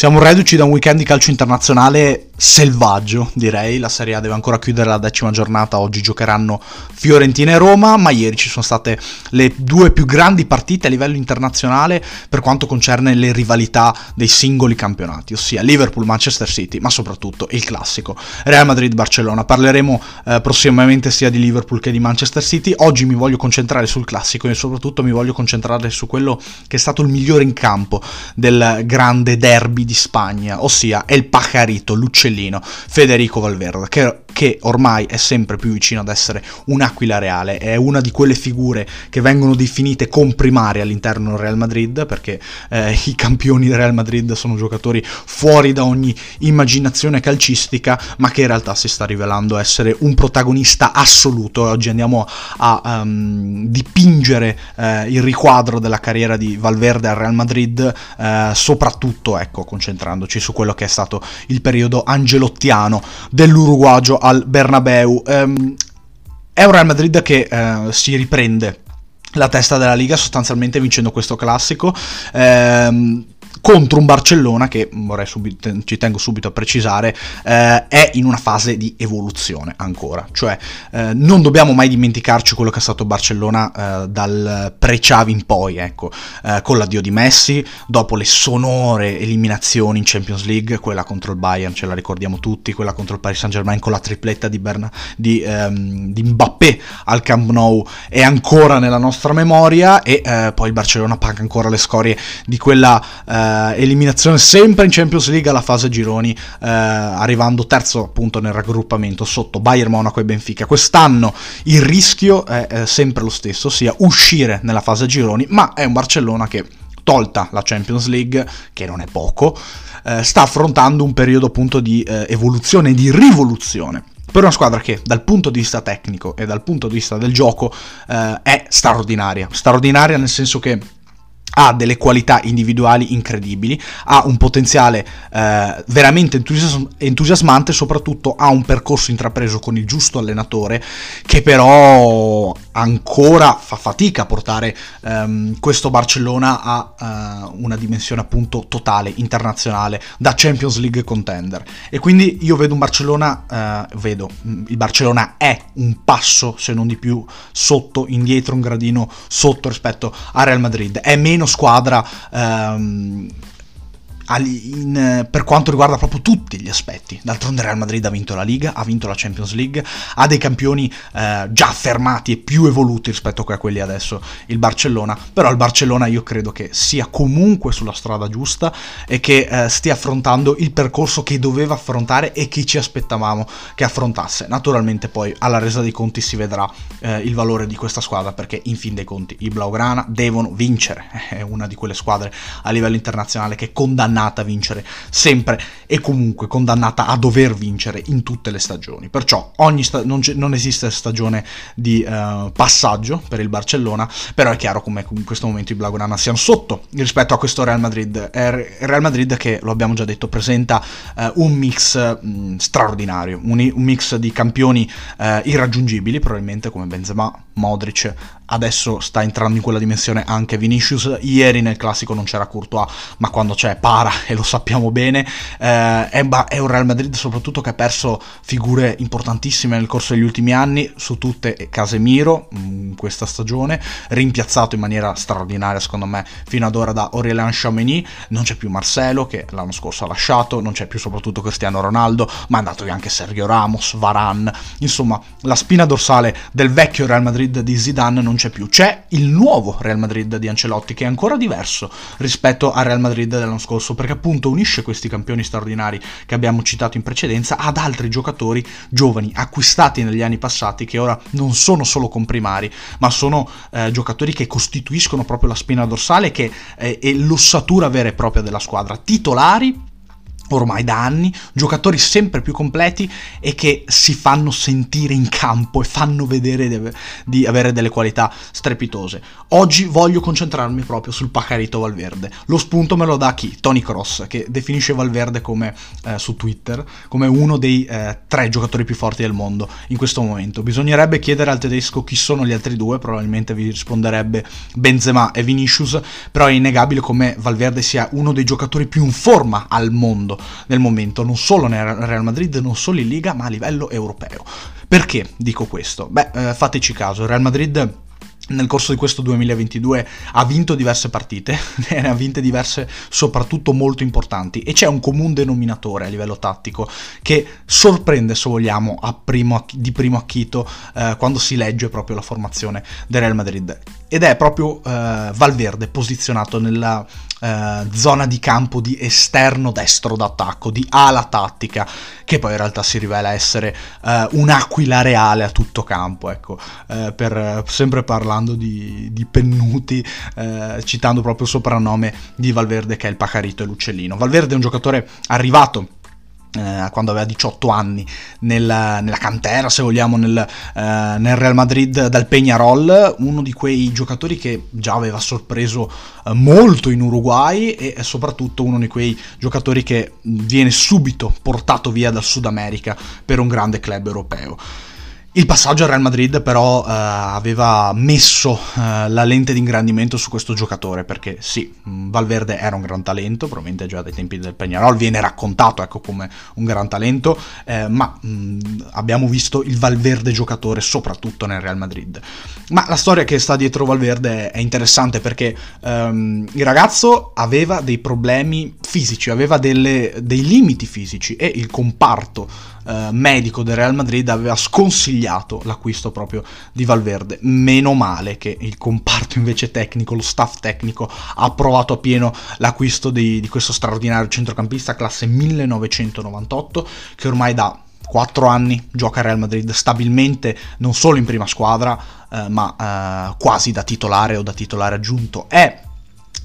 Siamo reduci da un weekend di calcio internazionale selvaggio, direi. La Serie A deve ancora chiudere la decima giornata. Oggi giocheranno Fiorentina e Roma, ma ieri ci sono state le due più grandi partite a livello internazionale per quanto concerne le rivalità dei singoli campionati, ossia Liverpool-Manchester City, ma soprattutto il classico Real Madrid-Barcellona. Parleremo eh, prossimamente sia di Liverpool che di Manchester City. Oggi mi voglio concentrare sul classico e soprattutto mi voglio concentrare su quello che è stato il migliore in campo del grande derby di Spagna, ossia El Pajarito, l'uccellino, Federico Valverde, che che ormai è sempre più vicino ad essere un'aquila reale, è una di quelle figure che vengono definite comprimari all'interno del Real Madrid, perché eh, i campioni del Real Madrid sono giocatori fuori da ogni immaginazione calcistica, ma che in realtà si sta rivelando essere un protagonista assoluto. Oggi andiamo a um, dipingere eh, il riquadro della carriera di Valverde al Real Madrid, eh, soprattutto ecco, concentrandoci su quello che è stato il periodo angelottiano dell'Uruguagio al Bernabeu. Um, è un Real Madrid che uh, si riprende la testa della Liga sostanzialmente vincendo questo classico. Um, contro un Barcellona che, vorrei subito, ci tengo subito a precisare, eh, è in una fase di evoluzione ancora. Cioè, eh, non dobbiamo mai dimenticarci quello che è stato Barcellona eh, dal pre-Xavi in poi, ecco, eh, con l'addio di Messi, dopo le sonore eliminazioni in Champions League, quella contro il Bayern, ce la ricordiamo tutti, quella contro il Paris Saint-Germain con la tripletta di, Berna, di, ehm, di Mbappé al Camp Nou è ancora nella nostra memoria e eh, poi il Barcellona paga ancora le scorie di quella eh, eh, eliminazione sempre in Champions League alla fase gironi, eh, arrivando terzo appunto nel raggruppamento sotto Bayern Monaco e Benfica. Quest'anno il rischio è, è sempre lo stesso, ossia uscire nella fase gironi, ma è un Barcellona che tolta la Champions League, che non è poco, eh, sta affrontando un periodo appunto di eh, evoluzione, di rivoluzione. Per una squadra che dal punto di vista tecnico e dal punto di vista del gioco eh, è straordinaria. Straordinaria nel senso che ha delle qualità individuali incredibili, ha un potenziale eh, veramente entusiasm- entusiasmante, soprattutto ha un percorso intrapreso con il giusto allenatore che però ancora fa fatica a portare ehm, questo Barcellona a uh, una dimensione appunto totale, internazionale, da Champions League contender. E quindi io vedo un Barcellona, uh, vedo, il Barcellona è un passo, se non di più, sotto, indietro, un gradino sotto rispetto a Real Madrid. È meno squadra um, in, per quanto riguarda proprio tutti gli aspetti. D'altronde Real Madrid ha vinto la Liga, ha vinto la Champions League, ha dei campioni eh, già affermati e più evoluti rispetto a quelli adesso il Barcellona, però il Barcellona io credo che sia comunque sulla strada giusta e che eh, stia affrontando il percorso che doveva affrontare e che ci aspettavamo che affrontasse. Naturalmente poi alla resa dei conti si vedrà eh, il valore di questa squadra perché in fin dei conti i Blaugrana devono vincere, è una di quelle squadre a livello internazionale che condanna condannata a vincere sempre e comunque condannata a dover vincere in tutte le stagioni. Perciò sta- non, non, esiste stagione di uh, passaggio per il Barcellona, però è chiaro come in questo momento i Blaugrana siano sotto rispetto a questo Real Madrid. È Real Madrid che, lo abbiamo già detto, presenta uh, un mix mh, straordinario, un, un, mix di campioni uh, irraggiungibili, probabilmente come Benzema, Modric, adesso sta entrando in quella dimensione anche Vinicius, ieri nel classico non c'era Courtois, ma quando c'è Para e lo sappiamo bene, eh, è, un Real Madrid soprattutto che ha perso figure importantissime nel corso degli ultimi anni, su tutte Casemiro mm, in questa stagione, rimpiazzato in maniera straordinaria secondo me fino ad ora da Aurélien Chaumeny, non c'è più Marcelo che l'anno scorso ha lasciato, non c'è più soprattutto Cristiano Ronaldo, ma è andato via anche Sergio Ramos, Varane, insomma la spina dorsale del vecchio Real Madrid di Zidane non c'è più, c'è il nuovo Real Madrid di Ancelotti che è ancora diverso rispetto al Real Madrid dell'anno scorso perché appunto unisce questi campioni straordinari che abbiamo citato in precedenza ad altri giocatori giovani acquistati negli anni passati che ora non sono solo comprimari ma sono eh, giocatori che costituiscono proprio la spina dorsale che è, è l'ossatura vera e propria della squadra, titolari ormai da anni, giocatori sempre più completi e che si fanno sentire in campo e fanno vedere di, avere delle qualità strepitose. Oggi voglio concentrarmi proprio sul Pacarito Valverde. Lo spunto me lo dà chi? Tony Cross, che definisce Valverde come eh, su Twitter come uno dei eh, tre giocatori più forti del mondo in questo momento. Bisognerebbe chiedere al tedesco chi sono gli altri due, probabilmente vi risponderebbe Benzema e Vinicius, però è innegabile come Valverde sia uno dei giocatori più in forma al mondo nel momento, non solo nel Real Madrid, non solo in Liga, ma a livello europeo. Perché dico questo? Beh, eh, fateci caso, il Real Madrid nel corso di questo 2022 ha vinto diverse partite, ne ha vinte diverse soprattutto molto importanti e c'è un comune denominatore a livello tattico che sorprende se vogliamo primo, di primo acchito eh, quando si legge proprio la formazione del Real Madrid ed è proprio eh, Valverde posizionato nella eh, zona di campo di esterno destro d'attacco, di ala tattica, che poi in realtà si rivela essere eh, un'aquila reale a tutto campo, ecco, eh, per, sempre parlando di, di pennuti, eh, citando proprio il soprannome di Valverde che è il Pacarito e l'Uccellino. Valverde è un giocatore arrivato eh, quando aveva 18 anni nella, nella cantera se vogliamo nel, eh, nel, Real Madrid dal Peñarol uno di quei giocatori che già aveva sorpreso eh, molto in Uruguay e, soprattutto uno di quei giocatori che viene subito portato via dal Sud America per un grande club europeo il passaggio al Real Madrid però eh, aveva messo eh, la lente di ingrandimento su questo giocatore perché sì, mm, Valverde era un gran talento, probabilmente già dai tempi del Peñarol viene raccontato ecco, come un gran talento, eh, ma mh, mm, abbiamo visto il Valverde giocatore soprattutto nel Real Madrid. Ma la storia che sta dietro Valverde è interessante perché ehm, il ragazzo aveva dei problemi fisici, aveva delle, dei limiti fisici e il comparto eh, medico del Real Madrid aveva sconsigliato l'acquisto proprio di Valverde. Meno male che il comparto invece tecnico, lo staff tecnico, ha approvato a pieno l'acquisto di, di questo straordinario centrocampista classe 1998 che ormai da 4 anni gioca a Real Madrid stabilmente non solo in prima squadra eh, ma eh, quasi da titolare o da titolare aggiunto. È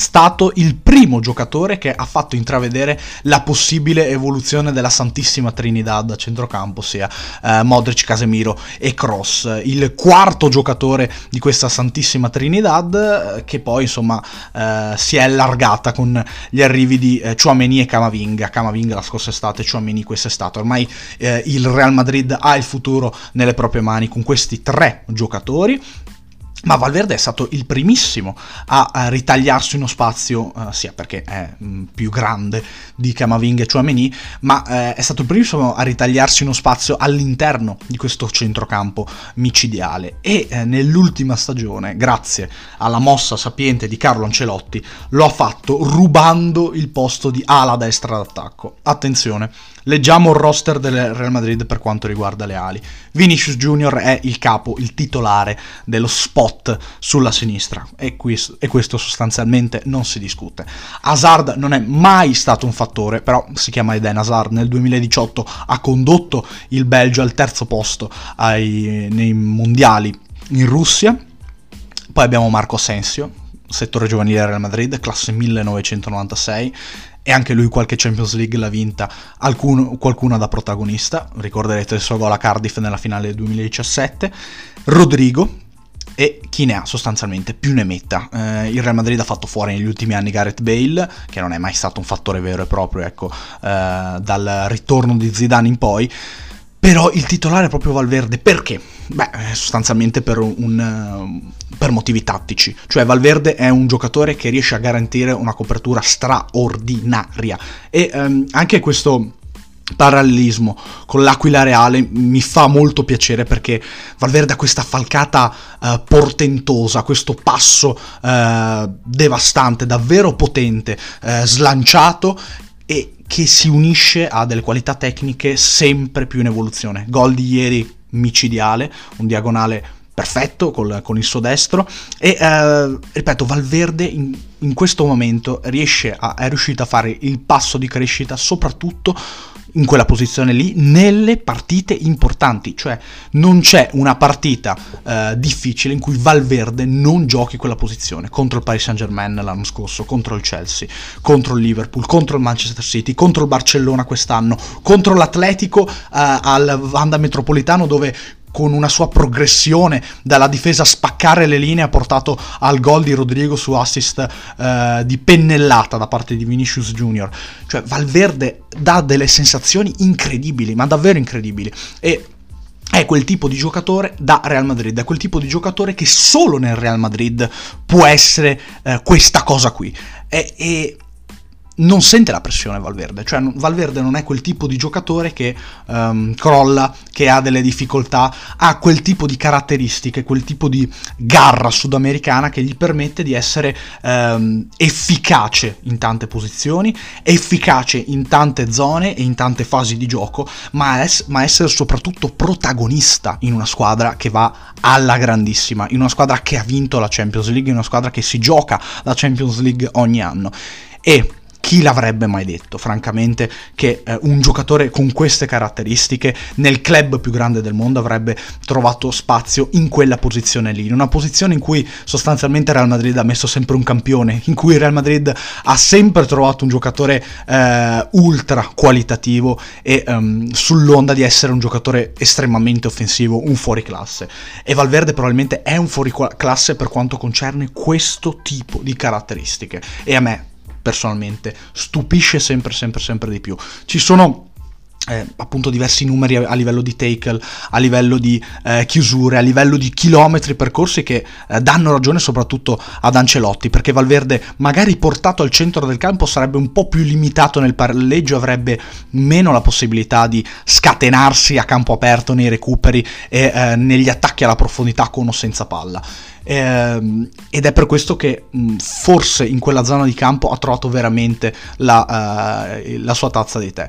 stato il primo giocatore che ha fatto intravedere la possibile evoluzione della Santissima Trinidad a centrocampo, sia eh, Modric, Casemiro e Cross. Il quarto giocatore di questa Santissima Trinidad eh, che poi insomma eh, si è allargata con gli arrivi di eh, Chouameni e Camavinga. Camavinga la scorsa estate, Chouameni quest'estate. Ormai eh, il Real Madrid ha il futuro nelle proprie mani con questi tre giocatori ma Valverde è stato il primissimo a, ritagliarsi uno spazio, uh, sia perché è mm, più grande di Camavinga e Chouameni, ma uh, è stato il primissimo a ritagliarsi uno spazio all'interno di questo centrocampo micidiale e uh, nell'ultima stagione, grazie alla mossa sapiente di Carlo Ancelotti, lo ha fatto rubando il posto di ala destra d'attacco. Attenzione, Leggiamo il roster del Real Madrid per quanto riguarda le ali. Vinicius Junior è il capo, il titolare dello spot sulla sinistra e, questo, e questo sostanzialmente non si discute. Hazard non è mai stato un fattore, però si chiama Eden Hazard, nel 2018 ha condotto il Belgio al terzo posto ai, nei mondiali in Russia. Poi abbiamo Marco Asensio, settore giovanile Real Madrid, classe 1996, e anche lui qualche Champions League l'ha vinta, alcuno, qualcuna da protagonista, ricorderete il suo gol a Cardiff nella finale del 2017, Rodrigo. E chi ne ha sostanzialmente più ne metta. Eh, il Real Madrid ha fatto fuori negli ultimi anni Gareth Bale, che non è mai stato un fattore vero e proprio, ecco, eh, dal ritorno di Zidane in poi, però il titolare è proprio Valverde, perché? Beh, sostanzialmente per, un, per, motivi tattici. Cioè Valverde è un giocatore che riesce a garantire una copertura straordinaria. E ehm, anche questo parallelismo con l'Aquila Reale mi fa molto piacere perché Valverde ha questa falcata uh, portentosa, questo passo uh, devastante, davvero potente, uh, slanciato e che si unisce a delle qualità tecniche sempre più in evoluzione. Gol di ieri micidiale, un diagonale perfetto col, con il suo destro. E eh, ripeto Valverde in, in, questo momento a, è riuscito a fare il passo di crescita soprattutto in quella posizione lì nelle partite importanti, cioè non c'è una partita eh, difficile in cui Valverde non giochi quella posizione contro il Paris Saint Germain l'anno scorso, contro il Chelsea, contro il Liverpool, contro il Manchester City, contro il Barcellona quest'anno, contro l'Atletico eh, al Vanda Metropolitano dove con una sua progressione dalla difesa a spaccare le linee ha portato al gol di Rodrigo su assist eh, di pennellata da parte di Vinicius Junior. Cioè Valverde dà delle sensazioni incredibili, ma davvero incredibili. E è quel tipo di giocatore da Real Madrid, è quel tipo di giocatore che solo nel Real Madrid può essere eh, questa cosa qui. E, e non sente la pressione Valverde, cioè Valverde non è quel tipo di giocatore che um, crolla, che ha delle difficoltà, ha quel tipo di caratteristiche, quel tipo di garra sudamericana che gli permette di essere um, efficace in tante posizioni, efficace in tante zone e in tante fasi di gioco, ma, es- ma essere soprattutto protagonista in una squadra che va alla grandissima, in una squadra che ha vinto la Champions League, in una squadra che si gioca la Champions League ogni anno. E chi l'avrebbe mai detto, francamente, che eh, un giocatore con queste caratteristiche nel club più grande del mondo avrebbe trovato spazio in quella posizione lì, in una posizione in cui sostanzialmente Real Madrid ha messo sempre un campione, in cui Real Madrid ha sempre trovato un giocatore eh, ultra qualitativo e um, sull'onda di essere un giocatore estremamente offensivo, un fuoriclasse. E Valverde probabilmente è un fuoriclasse per quanto concerne questo tipo di caratteristiche. E a me personalmente stupisce sempre, sempre, sempre di più. Ci sono eh, appunto diversi numeri a, a, livello di tackle, a livello di eh, chiusure, a livello di chilometri percorsi che eh, danno ragione soprattutto ad Ancelotti, perché Valverde magari portato al centro del campo sarebbe un po' più limitato nel palleggio, avrebbe meno la possibilità di scatenarsi a campo aperto nei recuperi e eh, negli attacchi alla profondità con o senza palla. Eh, ed è per questo che forse in quella zona di campo ha trovato veramente la, uh, la sua tazza di tè.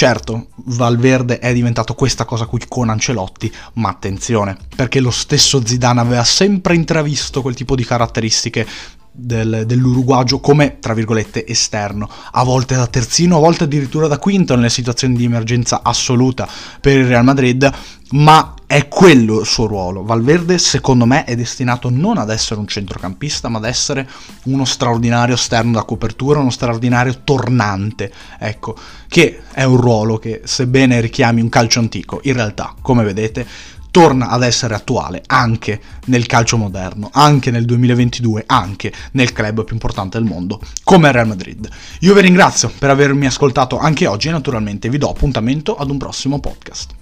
Certo, Valverde è diventato questa cosa qui con Ancelotti, ma attenzione, perché lo stesso Zidane aveva sempre intravisto quel tipo di caratteristiche del, dell'uruguagio come, tra virgolette, esterno, a volte da terzino, a volte addirittura da quinto nelle situazioni di emergenza assoluta per il Real Madrid, ma è quello il suo ruolo. Valverde, secondo me, è destinato non ad essere un centrocampista, ma ad essere uno straordinario esterno da copertura, uno straordinario tornante, ecco, che è un ruolo che, sebbene richiami un calcio antico, in realtà, come vedete, torna ad essere attuale anche nel calcio moderno, anche nel 2022, anche nel club più importante del mondo, come il Real Madrid. Io vi ringrazio per avermi ascoltato anche oggi e naturalmente vi do appuntamento ad un prossimo podcast.